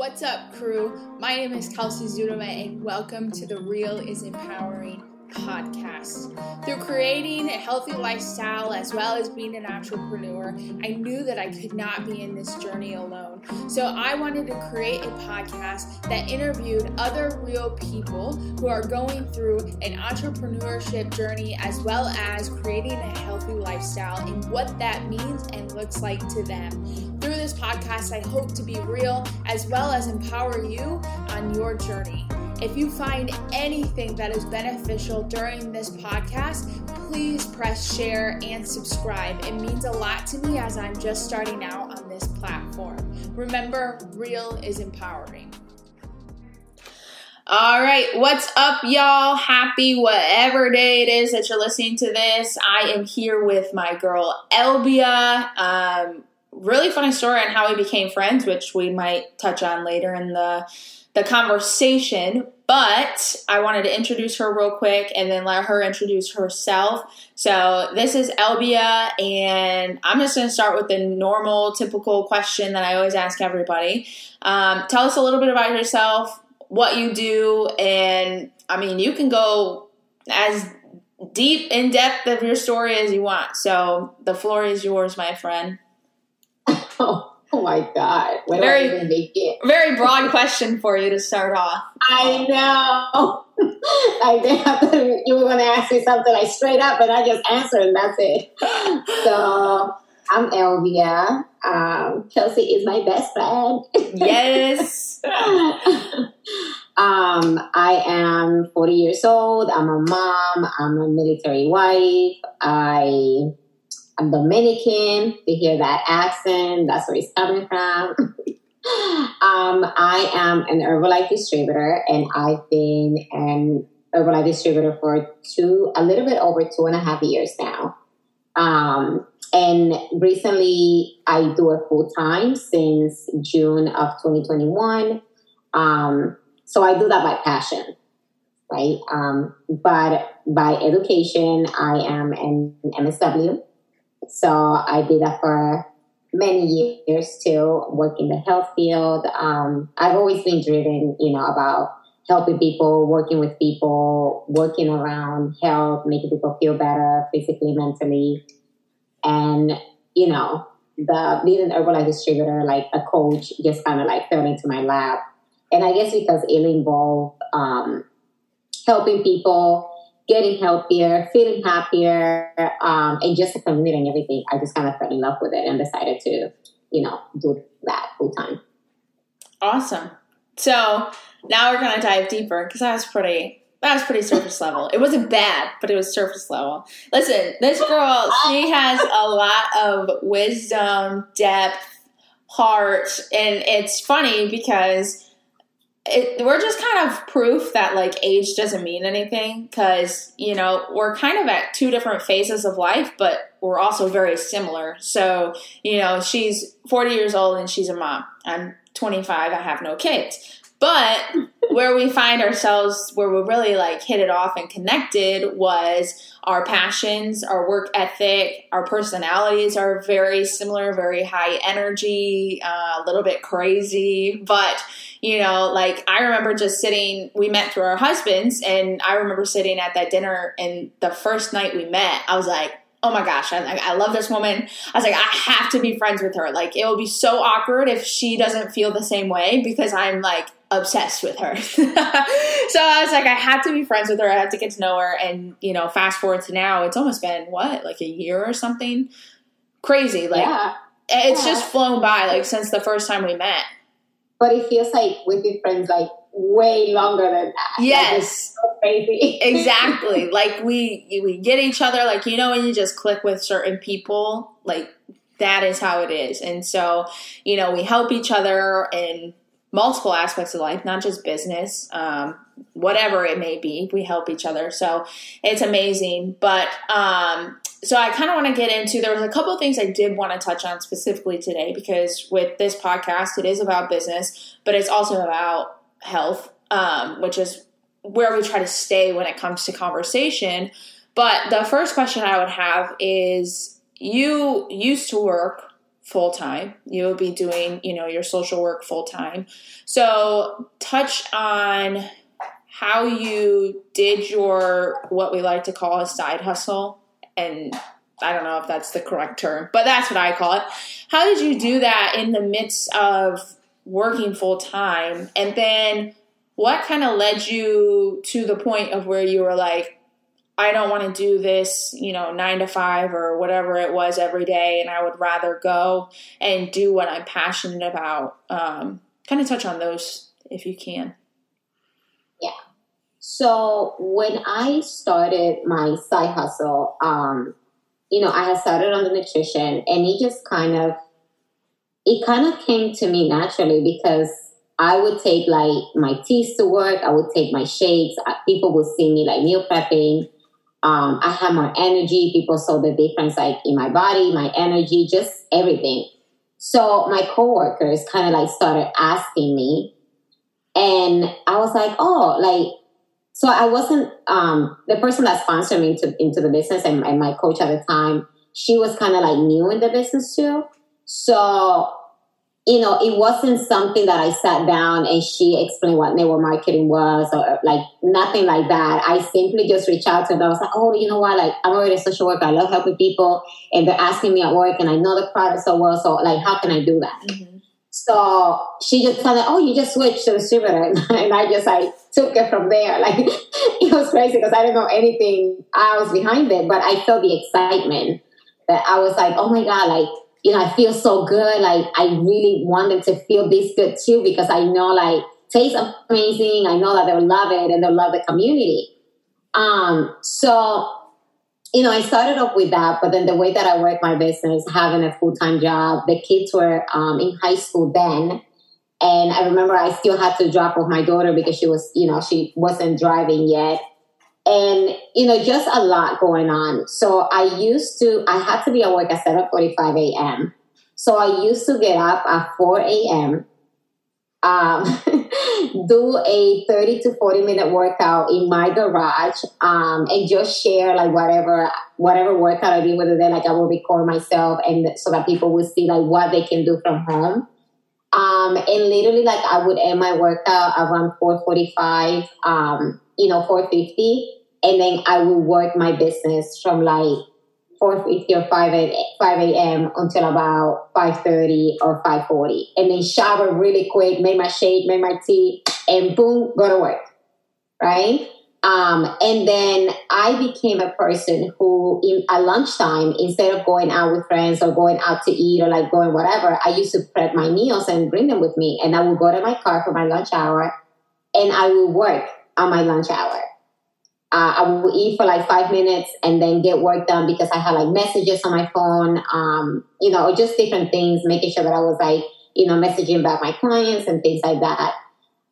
What's up, crew? My name is Kelsey Zudoma, and welcome to the Real is Empowering podcast. Through creating a healthy lifestyle as well as being an entrepreneur, I knew that I could not be in this journey alone. So I wanted to create a podcast that interviewed other real people who are going through an entrepreneurship journey as well as creating a healthy lifestyle and what that means and looks like to them. Through podcast, I hope to be real as well as empower you on your journey. If you find anything that is beneficial during this podcast, please press share and subscribe. It means a lot to me as I'm just starting out on this platform. Remember, real is empowering. All right, what's up, y'all? Happy whatever day it is that you're listening to this. I am here with my girl Elbia. Um, really funny story on how we became friends, which we might touch on later in the the conversation, but I wanted to introduce her real quick and then let her introduce herself. So, this is Elbia, and I'm just going to start with the normal, typical question that I always ask everybody. Um, tell us a little bit about yourself, what you do, and I mean, you can go as deep in depth of your story as you want. So, the floor is yours, my friend. Oh my God. Where very, do I even begin? Very broad question for you to start off. I know. I you were going to ask me something like straight up, and I just answered, and that's it. So I'm Elvia. Um, Kelsey is my best friend. Yes. um, I am 40 years old. I'm a mom. I'm a military wife. I I'm Dominican. To hear that accent, that's where he's coming from. um, I am an Herbalife distributor, and I've been an Herbalife distributor for two, a little bit over two and a half years now. Um, and recently, I do it full time since June of 2021. Um, so I do that by passion, right? Um, but by education, I am an MSW. So I did that for many years too, work in the health field. Um, I've always been driven, you know, about helping people, working with people, working around health, making people feel better physically, mentally. And, you know, the being an Herbalife distributor, like a coach, just kind of like fell into my lap. And I guess because it involved um, helping people getting healthier, feeling happier, um, and just the community and everything. I just kind of fell in love with it and decided to, you know, do that full time. Awesome. So now we're gonna dive deeper because that was pretty. That was pretty surface level. It wasn't bad, but it was surface level. Listen, this girl, she has a lot of wisdom, depth, heart, and it's funny because it, we're just kind of proof that like age doesn't mean anything because you know we're kind of at two different phases of life but we're also very similar. So you know she's 40 years old and she's a mom. I'm 25 i have no kids but where we find ourselves, where we really like hit it off and connected was our passions, our work ethic, our personalities are very similar, very high energy, uh, a little bit crazy. But, you know, like I remember just sitting, we met through our husbands, and I remember sitting at that dinner, and the first night we met, I was like, oh my gosh, I, I love this woman. I was like, I have to be friends with her. Like, it will be so awkward if she doesn't feel the same way because I'm like obsessed with her. so I was like, I have to be friends with her. I have to get to know her. And, you know, fast forward to now, it's almost been what, like a year or something? Crazy. Like, yeah. it's yeah. just flown by, like, since the first time we met. But it feels like we've been friends, like, way longer than that. Yes. Like, so exactly. Like, we, we get each other, like, you know, when you just click with certain people, like, that is how it is. And so, you know, we help each other and multiple aspects of life, not just business, um, whatever it may be. We help each other. So it's amazing. But um, so I kind of want to get into there was a couple of things I did want to touch on specifically today because with this podcast, it is about business, but it's also about health, um, which is where we try to stay when it comes to conversation. But the first question I would have is you used to work full time. You will be doing, you know, your social work full time. So touch on how you did your what we like to call a side hustle and I don't know if that's the correct term, but that's what I call it. How did you do that in the midst of working full time? And then what kind of led you to the point of where you were like, I don't want to do this, you know, nine to five or whatever it was every day, and I would rather go and do what I'm passionate about. Um, kind of touch on those if you can. Yeah. So when I started my side hustle, um, you know, I had started on the nutrition, and it just kind of, it kind of came to me naturally because I would take like my teas to work. I would take my shakes. People would see me like meal prepping. Um, I had more energy. People saw the difference like in my body, my energy, just everything. So my coworkers kind of like started asking me, and I was like, oh, like, so I wasn't um, the person that sponsored me to, into the business, and, and my coach at the time. She was kind of like new in the business too. So you know, it wasn't something that I sat down and she explained what network marketing was or like nothing like that. I simply just reached out to them. I was like, oh, you know what? Like, I'm already a social worker. I love helping people and they're asking me at work and I know the product so well. So, like, how can I do that? Mm-hmm. So she just told me, oh, you just switched to the distributor. And I just like took it from there. Like, it was crazy because I didn't know anything I was behind it, but I felt the excitement that I was like, oh my God, like, you know, I feel so good. Like I really want them to feel this good too because I know like tastes amazing. I know that they'll love it and they'll love the community. Um, so you know, I started off with that, but then the way that I work my business, having a full time job, the kids were um, in high school then. And I remember I still had to drop off my daughter because she was, you know, she wasn't driving yet and you know just a lot going on. So i used to i had to be at work at 7.45 a.m so i used to get up at 4 a.m um, do a 30 to 40 minute workout in my garage um, and just share like whatever whatever workout i did with it like i will record myself and so that people will see like what they can do from home. Um, and literally like i would end my workout around 4.45 um, you know, 450. And then I will work my business from like 4.50 or 5 a, 5 a.m. until about 5.30 or 5.40. And then shower really quick, make my shake, make my tea, and boom, go to work. Right? Um, and then I became a person who, in at lunchtime, instead of going out with friends or going out to eat or like going whatever, I used to prep my meals and bring them with me. And I would go to my car for my lunch hour, and I will work on my lunch hour. Uh, I will eat for like five minutes and then get work done because I had like messages on my phone, um, you know, just different things, making sure that I was like, you know, messaging back my clients and things like that.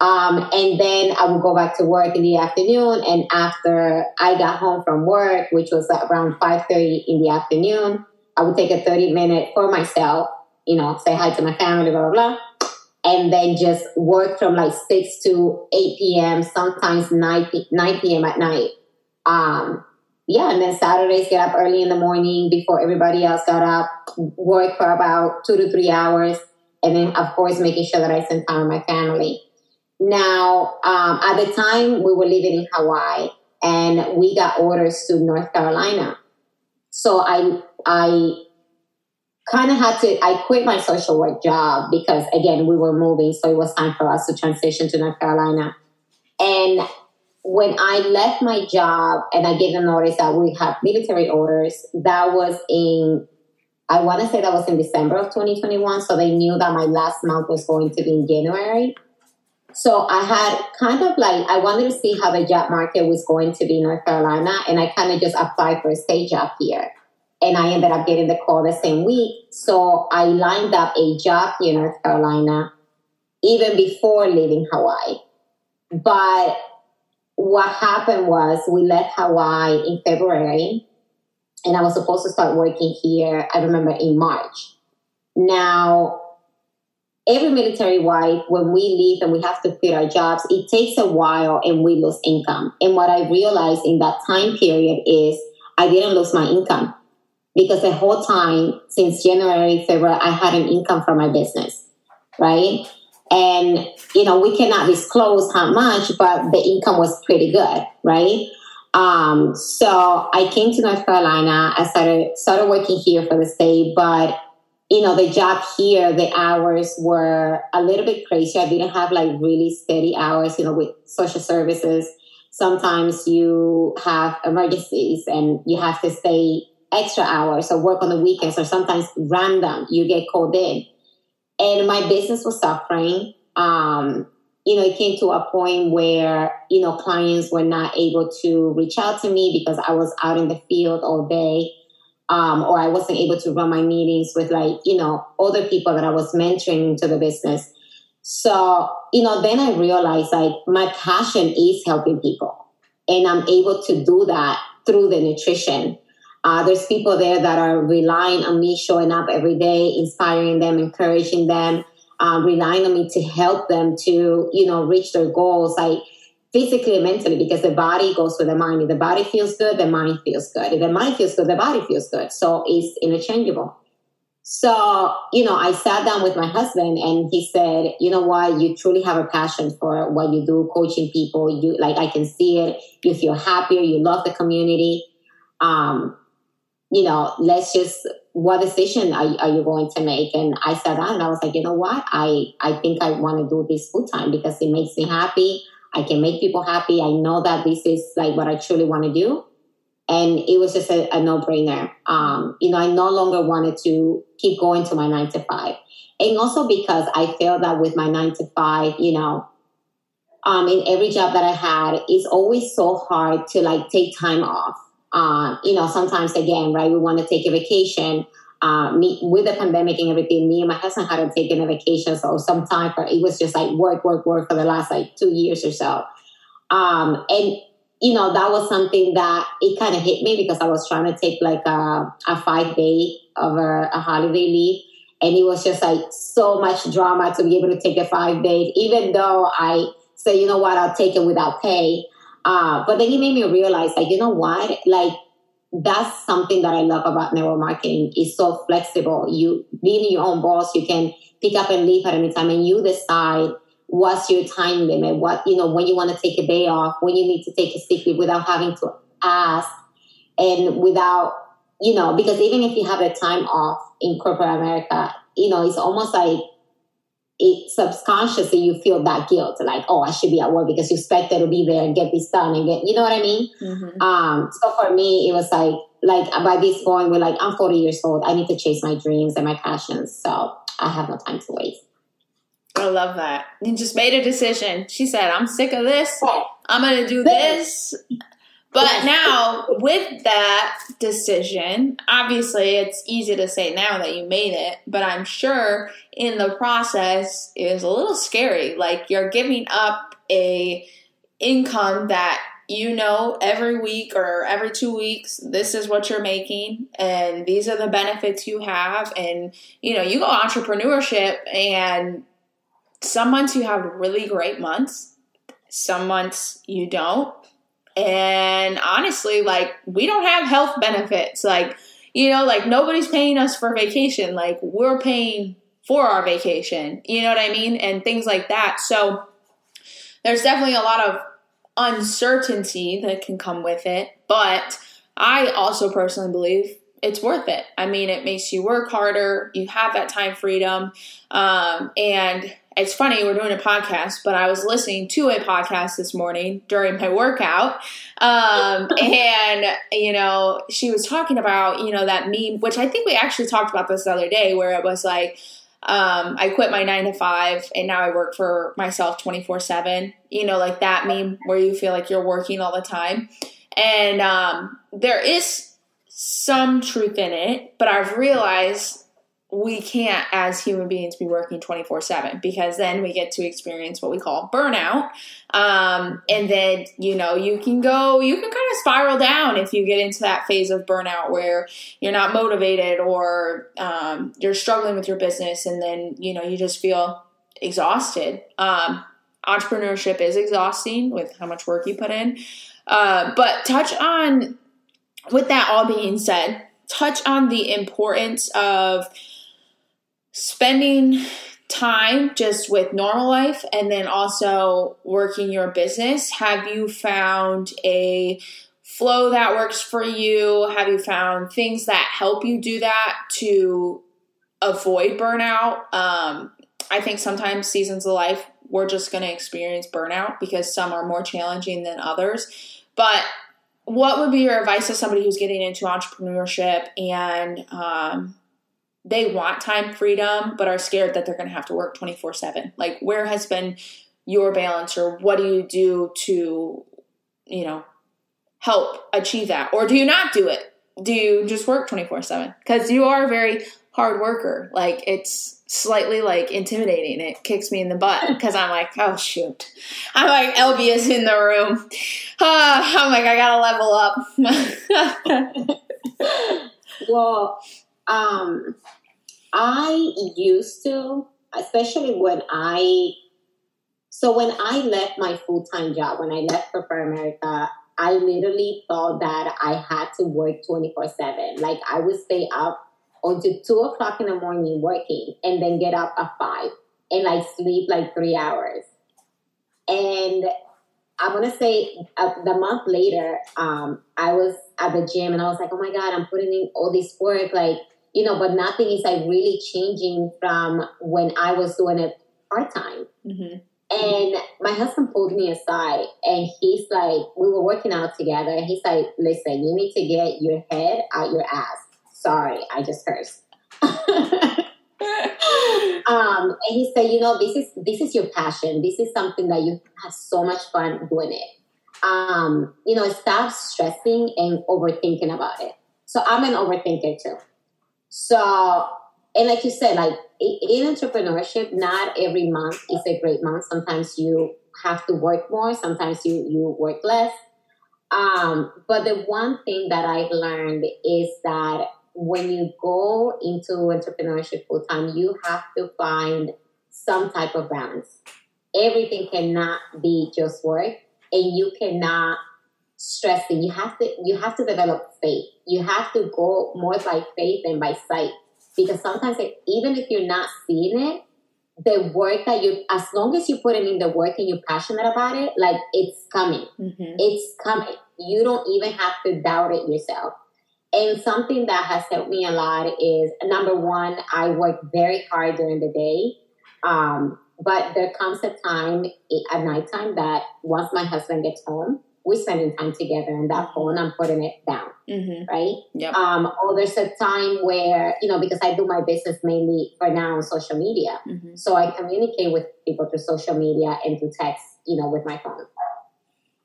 Um, and then I would go back to work in the afternoon. And after I got home from work, which was around 5.30 in the afternoon, I would take a 30 minute for myself, you know, say hi to my family, blah, blah, blah and then just work from like 6 to 8 p.m., sometimes 9, 9 p.m. at night. Um, yeah, and then Saturdays get up early in the morning before everybody else got up, work for about two to three hours, and then, of course, making sure that I spend time with my family. Now, um, at the time, we were living in Hawaii, and we got orders to North Carolina. So I, I kind of had to, I quit my social work job because again, we were moving. So it was time for us to transition to North Carolina. And when I left my job and I gave them notice that we have military orders, that was in, I want to say that was in December of 2021. So they knew that my last month was going to be in January. So I had kind of like, I wanted to see how the job market was going to be in North Carolina. And I kind of just applied for a state job here and I ended up getting the call the same week. So I lined up a job in North Carolina even before leaving Hawaii. But what happened was we left Hawaii in February and I was supposed to start working here, I remember in March. Now, every military wife, when we leave and we have to quit our jobs, it takes a while and we lose income. And what I realized in that time period is I didn't lose my income because the whole time since January, February, I had an income from my business, right? And, you know, we cannot disclose how much, but the income was pretty good, right? Um, so I came to North Carolina. I started started working here for the state, but you know, the job here, the hours were a little bit crazy. I didn't have like really steady hours, you know, with social services. Sometimes you have emergencies and you have to stay extra hours or work on the weekends or sometimes random, you get called in. And my business was suffering. Um, you know, it came to a point where, you know, clients were not able to reach out to me because I was out in the field all day um, or I wasn't able to run my meetings with like, you know, other people that I was mentoring into the business. So, you know, then I realized like my passion is helping people and I'm able to do that through the nutrition. Uh, there's people there that are relying on me showing up every day, inspiring them, encouraging them, uh, relying on me to help them to, you know, reach their goals. Like, physically and mentally because the body goes with the mind. If the body feels good, the mind feels good. If the mind feels good, the body feels good. So it's interchangeable. So, you know, I sat down with my husband and he said, you know what, you truly have a passion for what you do, coaching people. You like, I can see it. You feel happier. You love the community. Um, you know, let's just, what decision are, are you going to make? And I sat down and I was like, you know what? I, I think I want to do this full time because it makes me happy. I can make people happy. I know that this is like what I truly want to do. And it was just a, a no brainer. Um, you know, I no longer wanted to keep going to my nine to five. And also because I felt that with my nine to five, you know, um, in every job that I had, it's always so hard to like take time off. Uh, you know, sometimes again, right, we want to take a vacation uh, me with the pandemic and everything, me and my husband hadn't taken a vacation, so sometimes it was just like work, work, work for the last like two years or so. Um, and you know that was something that it kind of hit me because I was trying to take like a, a five day of a, a holiday leave, and it was just like so much drama to be able to take a five days, even though I said, you know what, I'll take it without pay. Uh, but then it made me realize, like, you know what, like that's something that I love about network marketing. It's so flexible. You being your own boss, you can pick up and leave at any time and you decide what's your time limit, what, you know, when you want to take a day off, when you need to take a sick leave without having to ask and without, you know, because even if you have a time off in corporate America, you know, it's almost like it subconsciously you feel that guilt, like, oh, I should be at work because you expected to be there and get this done and get, you know what I mean? Mm-hmm. Um, so for me, it was like, like by this point, we're like, I'm 40 years old. I need to chase my dreams and my passions. So I have no time to waste. I love that. You just made a decision. She said, I'm sick of this. I'm to do this. But now, with that decision, obviously it's easy to say now that you made it, but I'm sure in the process it was a little scary. Like you're giving up a income that you know every week or every two weeks this is what you're making and these are the benefits you have and you know you go entrepreneurship and some months you have really great months some months you don't and honestly, like, we don't have health benefits. Like, you know, like nobody's paying us for vacation. Like, we're paying for our vacation. You know what I mean? And things like that. So, there's definitely a lot of uncertainty that can come with it. But I also personally believe it's worth it. I mean, it makes you work harder. You have that time freedom. Um, and it's funny we're doing a podcast but i was listening to a podcast this morning during my workout um, and you know she was talking about you know that meme which i think we actually talked about this the other day where it was like um, i quit my nine to five and now i work for myself 24 7 you know like that meme where you feel like you're working all the time. And um, there is some truth in it but i've realized we can't as human beings be working 24 7 because then we get to experience what we call burnout um, and then you know you can go you can kind of spiral down if you get into that phase of burnout where you're not motivated or um, you're struggling with your business and then you know you just feel exhausted. Um, entrepreneurship is exhausting with how much work you put in. Uh, but touch on with that all being said touch on the importance of spending time just with normal life and then also working your business. Have you found a flow that works for you? Have you found things that help you do that to avoid burnout? Um, I think sometimes seasons of life we're just going to experience burnout because some are more challenging than others. But what would be your advice to somebody who's getting into entrepreneurship and um, they want time freedom but are scared that they're going to have to work 24 7 like where has been your balance or what do you do to you know help achieve that? Or do you not do it? Do you just work 24 7 because you are a very hard worker. Like it's slightly like intimidating. It kicks me in the butt because i'm like oh shoot. I'm like is in the room. Uh, i'm like i gotta level up. Well um I used to, especially when I, so when I left my full time job, when I left corporate America, I literally thought that I had to work 24 7. Like I would stay up until 2 o'clock in the morning working and then get up at 5 and like sleep like three hours. And I'm gonna say uh, the month later, um, I was at the gym and I was like, oh my God, I'm putting in all this work. Like, you know, but nothing is like really changing from when I was doing it part time. Mm-hmm. And my husband pulled me aside and he's like, we were working out together. And he's like, listen, you need to get your head out your ass. Sorry, I just cursed. um, and he said, you know, this is this is your passion. This is something that you have so much fun doing it. Um, you know, stop stressing and overthinking about it. So I'm an overthinker too. So, and like you said, like in entrepreneurship, not every month is a great month. Sometimes you have to work more. Sometimes you you work less. Um, but the one thing that I've learned is that when you go into entrepreneurship full time, you have to find some type of balance. Everything cannot be just work, and you cannot stressing. You have to you have to develop faith. You have to go more by faith than by sight. Because sometimes it, even if you're not seeing it, the work that you as long as you put it in the work and you're passionate about it, like it's coming. Mm-hmm. It's coming. You don't even have to doubt it yourself. And something that has helped me a lot is number one, I work very hard during the day. Um, but there comes a time at nighttime that once my husband gets home, we're spending time together and that phone i'm putting it down mm-hmm. right yep. um or there's a time where you know because i do my business mainly for now on social media mm-hmm. so i communicate with people through social media and through text you know with my phone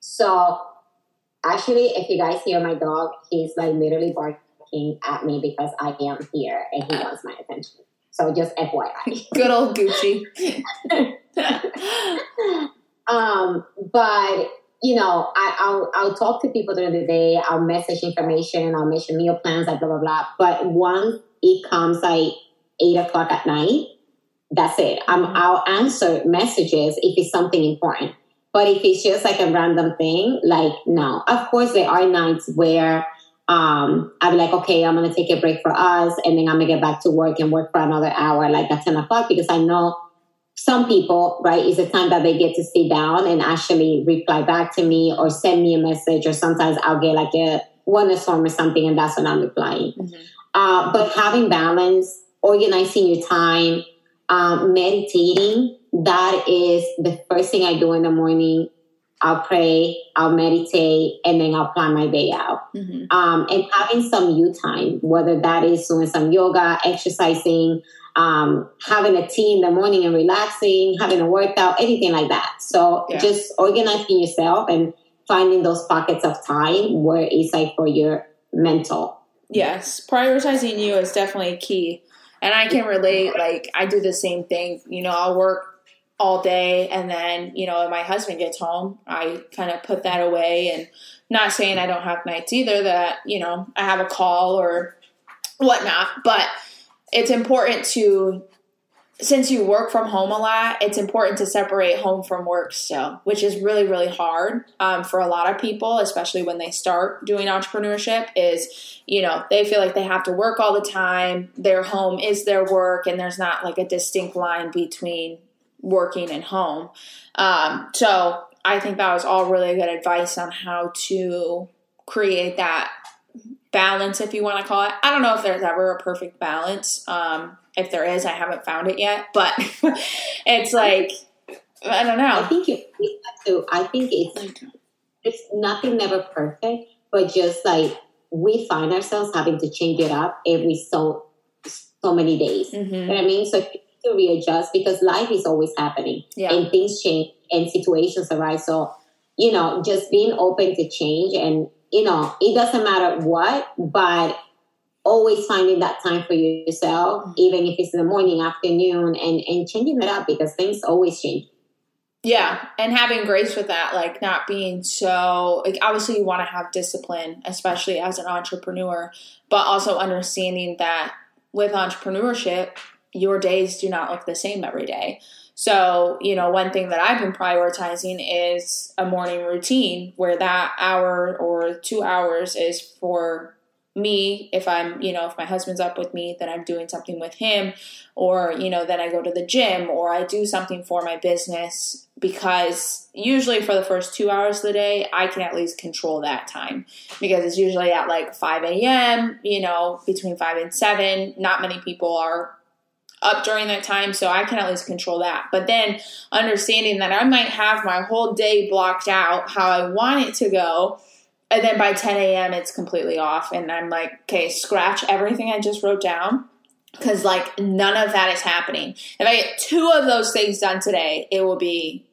so actually if you guys hear my dog he's like literally barking at me because i am here and he wants my attention so just fyi good old gucci um but you know, I, will I'll talk to people during the day. I'll message information. I'll mention meal plans, like blah blah blah. But once it comes like eight o'clock at night, that's it. Um, I'll answer messages if it's something important. But if it's just like a random thing, like no. Of course, there are nights where um, I'll be like, okay, I'm gonna take a break for us, and then I'm gonna get back to work and work for another hour, like at ten o'clock, because I know some people, right, is a time that they get to sit down and actually reply back to me or send me a message, or sometimes I'll get like a wellness form or something, and that's when I'm replying. Mm-hmm. Uh, but having balance, organizing your time, um, meditating, that is the first thing I do in the morning. I'll pray, I'll meditate, and then I'll plan my day out. Mm-hmm. Um, and having some you time, whether that is doing some yoga, exercising, um, having a tea in the morning and relaxing, having a workout, anything like that. So yeah. just organizing yourself and finding those pockets of time where it's like for your mental. Yes, prioritizing you is definitely key. And I can relate, like, I do the same thing. You know, I'll work all day and then, you know, my husband gets home, I kind of put that away and not saying I don't have nights either that, you know, I have a call or whatnot, but it's important to since you work from home a lot, it's important to separate home from work still, which is really, really hard um, for a lot of people, especially when they start doing entrepreneurship. Is, you know, they feel like they have to work all the time, their home is their work, and there's not like a distinct line between working and home. Um, so I think that was all really good advice on how to create that balance, if you want to call it. I don't know if there's ever a perfect balance. Um, if there is, I haven't found it yet, but it's like I don't know. I think you. I think it's it's nothing never perfect, but just like we find ourselves having to change it up every so so many days. Mm-hmm. You know what I mean? So to readjust because life is always happening yeah. and things change and situations arise. So you know, just being open to change and you know, it doesn't matter what, but always finding that time for yourself, mm-hmm. even if it's in the morning, afternoon, and and changing it up because things always change. Yeah, and having grace with that, like not being so like obviously you want to have discipline, especially as an entrepreneur, but also understanding that with entrepreneurship, your days do not look the same every day. So, you know, one thing that I've been prioritizing is a morning routine where that hour or two hours is for me if i'm you know if my husband's up with me then i'm doing something with him or you know then i go to the gym or i do something for my business because usually for the first two hours of the day i can at least control that time because it's usually at like 5 a.m you know between 5 and 7 not many people are up during that time so i can at least control that but then understanding that i might have my whole day blocked out how i want it to go and then by 10 a.m., it's completely off. And I'm like, okay, scratch everything I just wrote down because like none of that is happening. If I get two of those things done today, it will be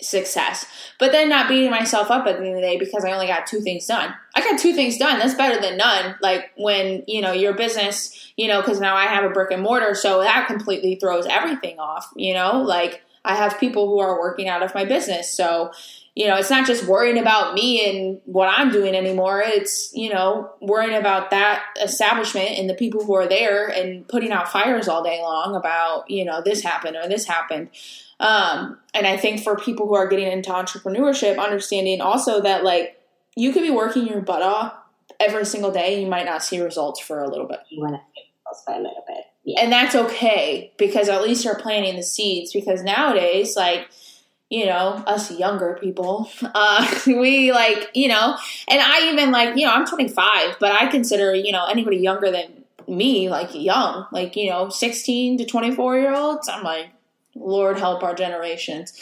success. But then not beating myself up at the end of the day because I only got two things done. I got two things done. That's better than none. Like when, you know, your business, you know, because now I have a brick and mortar, so that completely throws everything off, you know, like I have people who are working out of my business. So, you know, it's not just worrying about me and what I'm doing anymore. It's, you know, worrying about that establishment and the people who are there and putting out fires all day long about, you know, this happened or this happened. Um, and I think for people who are getting into entrepreneurship, understanding also that like you could be working your butt off every single day, you might not see results for a little bit. You want to for a little bit. Yeah. And that's okay because at least you're planting the seeds because nowadays, like, you know, us younger people, uh, we like, you know, and I even like, you know, I'm 25, but I consider, you know, anybody younger than me, like young, like, you know, 16 to 24 year olds. I'm like, Lord help our generations.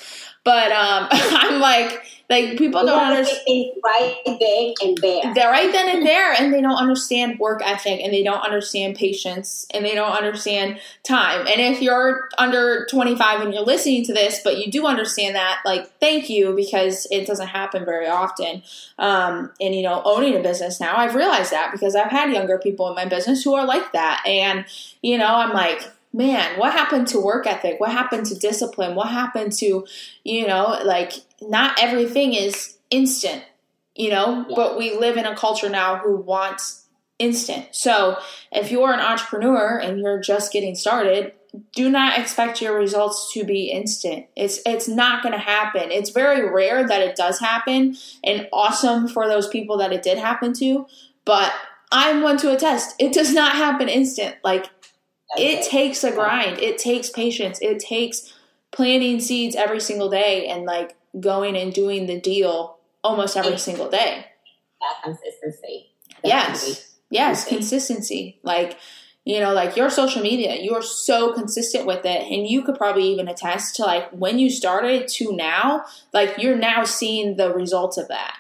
But um, I'm like, like people don't understand. Right then and there. They're right then and there, and they don't understand work ethic, and they don't understand patience, and they don't understand time. And if you're under 25 and you're listening to this, but you do understand that, like, thank you because it doesn't happen very often. Um, and you know, owning a business now, I've realized that because I've had younger people in my business who are like that, and you know, I'm like man, what happened to work ethic? What happened to discipline? What happened to, you know, like not everything is instant, you know, yeah. but we live in a culture now who wants instant. So if you're an entrepreneur and you're just getting started, do not expect your results to be instant. It's it's not going to happen. It's very rare that it does happen and awesome for those people that it did happen to, but I'm one to attest. It does not happen instant. Like it takes a grind. It takes patience. It takes planting seeds every single day and like going and doing the deal almost every single day. That consistency. Yes. Yes, consistency. Like, you know, like your social media, you are so consistent with it. And you could probably even attest to like when you started to now, like you're now seeing the results of that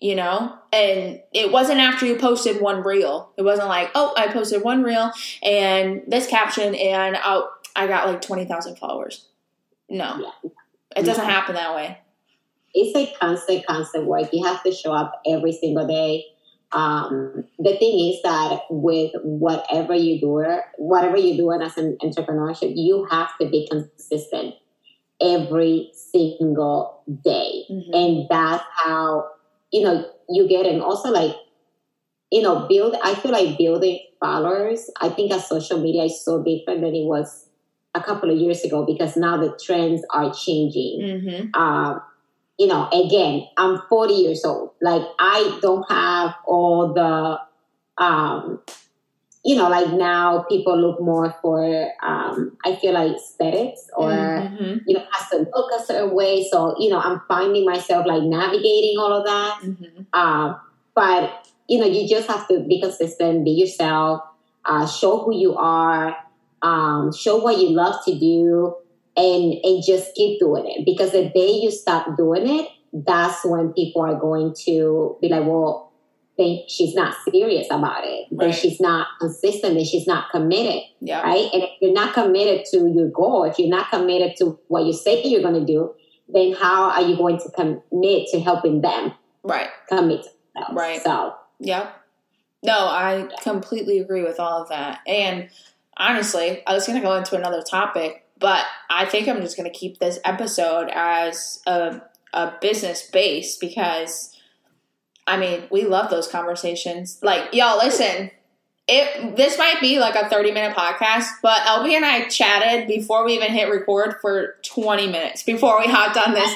you know? And it wasn't after you posted one reel. It wasn't like oh i posted one reel and this caption and oh i got like 20000 followers. No. Yeah. it doesn't yeah. happen that way. It's a constant constant work. You have to show up every single day. Um, the thing is that with whatever you do whatever you're doing as an entrepreneurship you have to be consistent every single day. Mm-hmm. and that's how you know, you get and also like, you know, build, I feel like building followers, I think as social media is so different than it was a couple of years ago because now the trends are changing. Mm-hmm. Um, you know, again, I'm 40 years old. Like I don't have all the, um, you know, like now people look more for, um, I feel like aesthetics or, Mm-hmm. you know, to look a certain way. So, you know, I'm finding myself like navigating all of that. Mm-hmm. Um, but you know, you just have to be consistent, be yourself, uh, show who you are, um, show what you love to do, and and just keep doing it. Because the day you stop doing it, that's when people are going to be like, well, then she's not serious about it. Then Right. she's not consistent. Then she's not committed Yeah. right? And if you're not committed to your goal, if you're not committed to what you say you're going to do, then how are you going to commit to helping them Right. commit to? Right. So, Yep. No, I completely agree with all of that. And honestly, I was going to go into another topic, but I think I'm just going to keep this episode as a, a business base because, I mean, we love those conversations. Like, y'all, listen. It, this might be like a 30 minute podcast, but LB and I chatted before we even hit record for 20 minutes before we hopped on this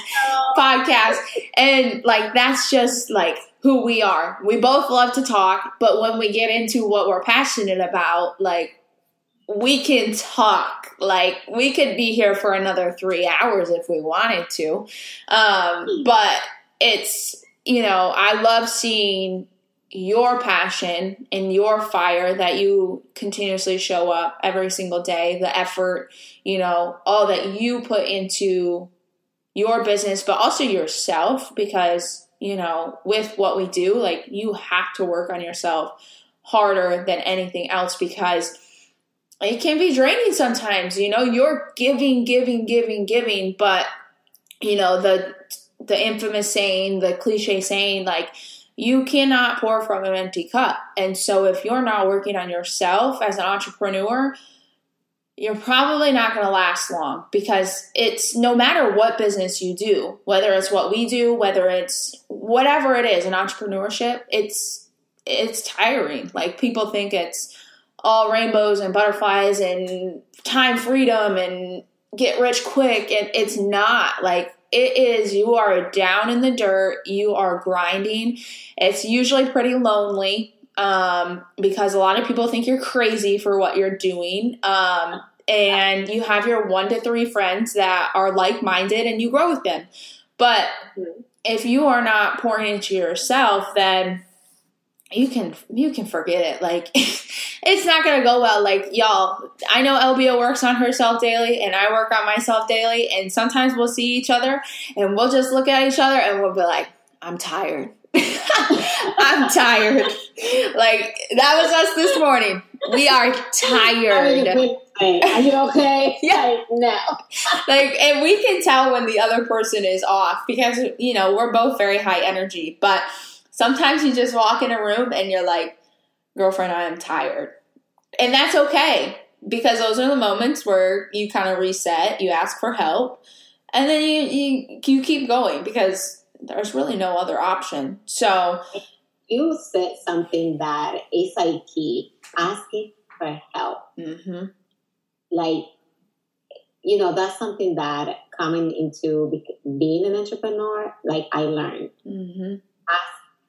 podcast. And like, that's just like who we are. We both love to talk, but when we get into what we're passionate about, like, we can talk. Like, we could be here for another three hours if we wanted to. Um, but it's, you know, I love seeing your passion and your fire that you continuously show up every single day, the effort, you know, all that you put into your business, but also yourself because, you know, with what we do, like you have to work on yourself harder than anything else because it can be draining sometimes. You know, you're giving, giving, giving, giving, but you know, the the infamous saying, the cliche saying, like, you cannot pour from an empty cup. And so if you're not working on yourself as an entrepreneur, you're probably not going to last long because it's no matter what business you do, whether it's what we do, whether it's whatever it is in entrepreneurship, it's it's tiring. Like people think it's all rainbows and butterflies and time freedom and get rich quick and it's not. Like it is you are down in the dirt, you are grinding. It's usually pretty lonely um, because a lot of people think you're crazy for what you're doing. Um, and you have your one to three friends that are like minded and you grow with them. But if you are not pouring into yourself, then you can you can forget it. Like it's not gonna go well. Like y'all, I know LBO works on herself daily, and I work on myself daily. And sometimes we'll see each other, and we'll just look at each other, and we'll be like, "I'm tired. I'm tired." Like that was us this morning. We are How are you tired. Are you okay? Yeah. Like, no. like and we can tell when the other person is off because you know we're both very high energy but sometimes you just walk in a room and you're like girlfriend i am tired and that's okay because those are the moments where you kind of reset you ask for help and then you you, you keep going because there's really no other option so You said something that is like key. Asking for help. mhm, like you know that's something that coming into being an entrepreneur like i learned mhm,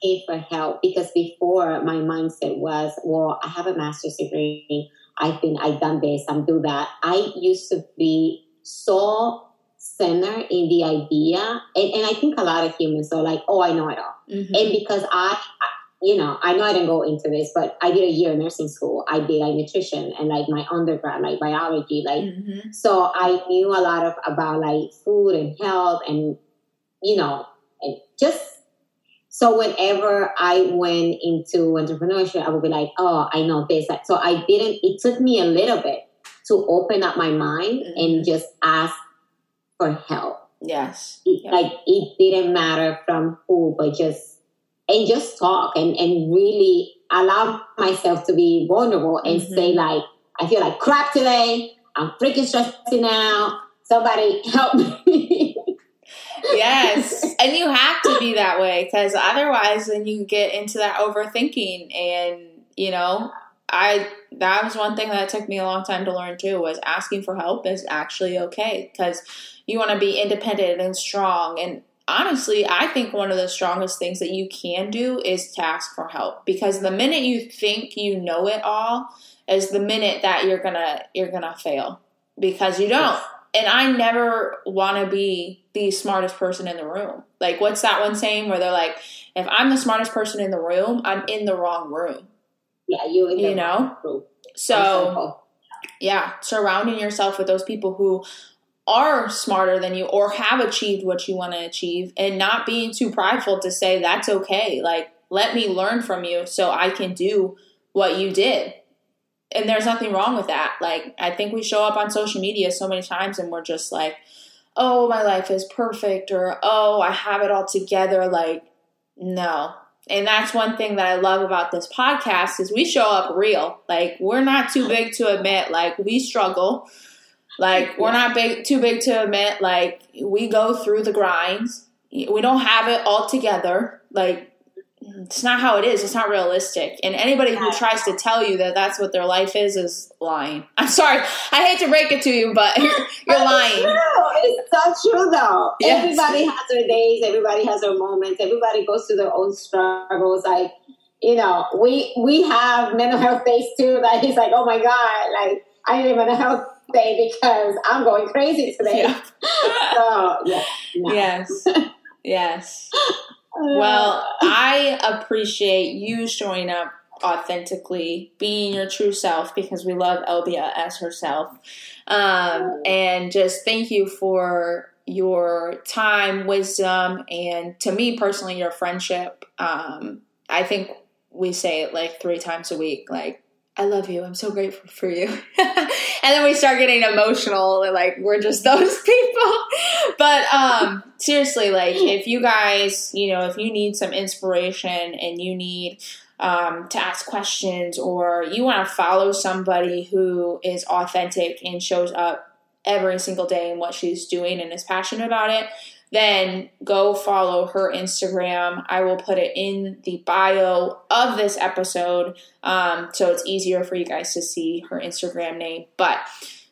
asking for help because before my mindset was well i have a master's degree i've been i've done this i'm do that i used to be so centered in the idea and, and i think a lot of humans are like oh i know it all mhm. and because I, I- you know, I know I didn't go into this, but I did a year in nursing school. I did like nutrition and like my undergrad, like biology, like Mhm. so I knew a lot of about like food and health and you know, and just so whenever I went into entrepreneurship, I would be like, oh, I know this. So I didn't. It took me a little bit to open up my mind and just ask for help yes it, Yeah. like it didn't matter from who, but just and just talk and and really allow myself to be vulnerable and Mhm. say like I feel like crap today. I'm freaking stressing out. Somebody help me. Yes and you have to be that way because otherwise then you get into that overthinking and you know I that was one thing that took me a long time to learn too was asking for help is actually okay because you want to be independent and strong and honestly, I think one of the strongest things that you can do is to ask for help because the minute you think you know it all is the minute that you're gonna you're gonna fail because you don't. And I never want to be the smartest person in the room. Like, what's that one saying where they're like, if I'm the smartest person in the room, I'm in the wrong room. Yeah, you you know. So, yeah, surrounding yourself with those people who are smarter than you or have achieved what you want to achieve and not being too prideful to say that's okay. Like, let me learn from you so I can do what you did. And there's nothing wrong with that. Like, I think we show up on social media so many times and we're just like, oh, my life is perfect or oh, I have it all together. Like, no. And that's one thing that I love about this podcast is we show up real. Like, we're not too big to admit, like, we struggle like we're not big too big to admit like we go through the grinds. We don't have it all together. Like it's not how it is. It's not realistic. And anybody who tries to tell you that that's what their life is is lying. I'm sorry. I hate to break it to you, but you're, you're lying. It's so true, though. Yes. Everybody has their days. Everybody has their moments. Everybody goes through their own struggles. Like you know, we we have mental health days too. That he's like, oh my god, like I need a mental health day because I'm going crazy today. Yeah. so, yeah. No. Yes. Yes. Well, I appreciate you showing up authentically, being your true self, because we love Elbia as herself. Um, and just thank you for your time, wisdom, and to me personally, your friendship. Um, I think we say it like three times a week. Like, I love you. I'm so grateful for you. and then we start getting emotional like we're just those people. but um seriously, like if you guys, you know, if you need some inspiration and you need um, to ask questions or you want to follow somebody who is authentic and shows up every single day in what she's doing and is passionate about it, then go follow her Instagram. I will put it in the bio of this episode um, so it's easier for you guys to see her Instagram name. But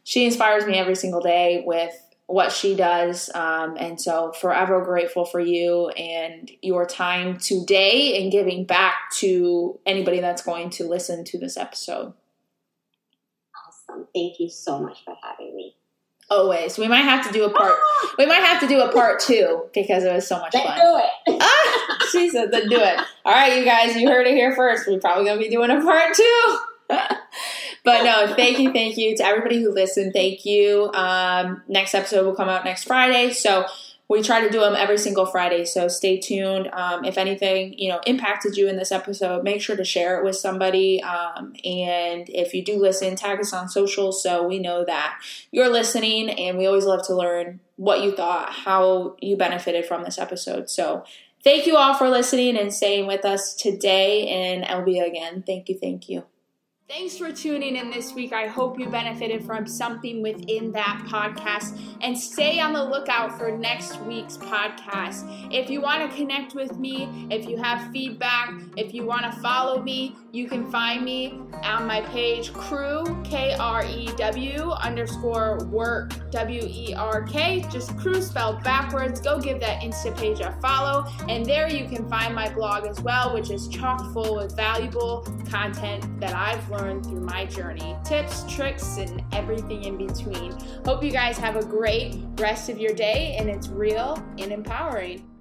she inspires me every single day with what she does. Um, and so, forever grateful for you and your time today and giving back to anybody that's going to listen to this episode. Awesome. Thank you so much for having me. Always. We might have to do a part. We might have to do a part two because it was so much then fun. Do it. ah, she said, "Then do it." All right, you guys. You heard it here first. We're probably gonna be doing a part two. but no, thank you, thank you to everybody who listened. Thank you. Um, next episode will come out next Friday. So we try to do them every single Friday, so stay tuned. Um, if anything, you know, impacted you in this episode, make sure to share it with somebody. Um, and if you do listen, tag us on social so we know that you're listening. And we always love to learn what you thought, how you benefited from this episode. So thank you all for listening and staying with us today. And I'll Elbia again, thank you, thank you. Thanks for tuning in this week. I hope you benefited from something within that podcast and stay on the lookout for next week's podcast. If you want to connect with me, if you have feedback, if you want to follow me, you can find me on my page crew, K R E W underscore work, W E R K, just crew spelled backwards. Go give that Insta page a follow, and there you can find my blog as well, which is chock full with valuable content that I've learned through my journey tips, tricks, and everything in between. Hope you guys have a great rest of your day, and it's real and empowering.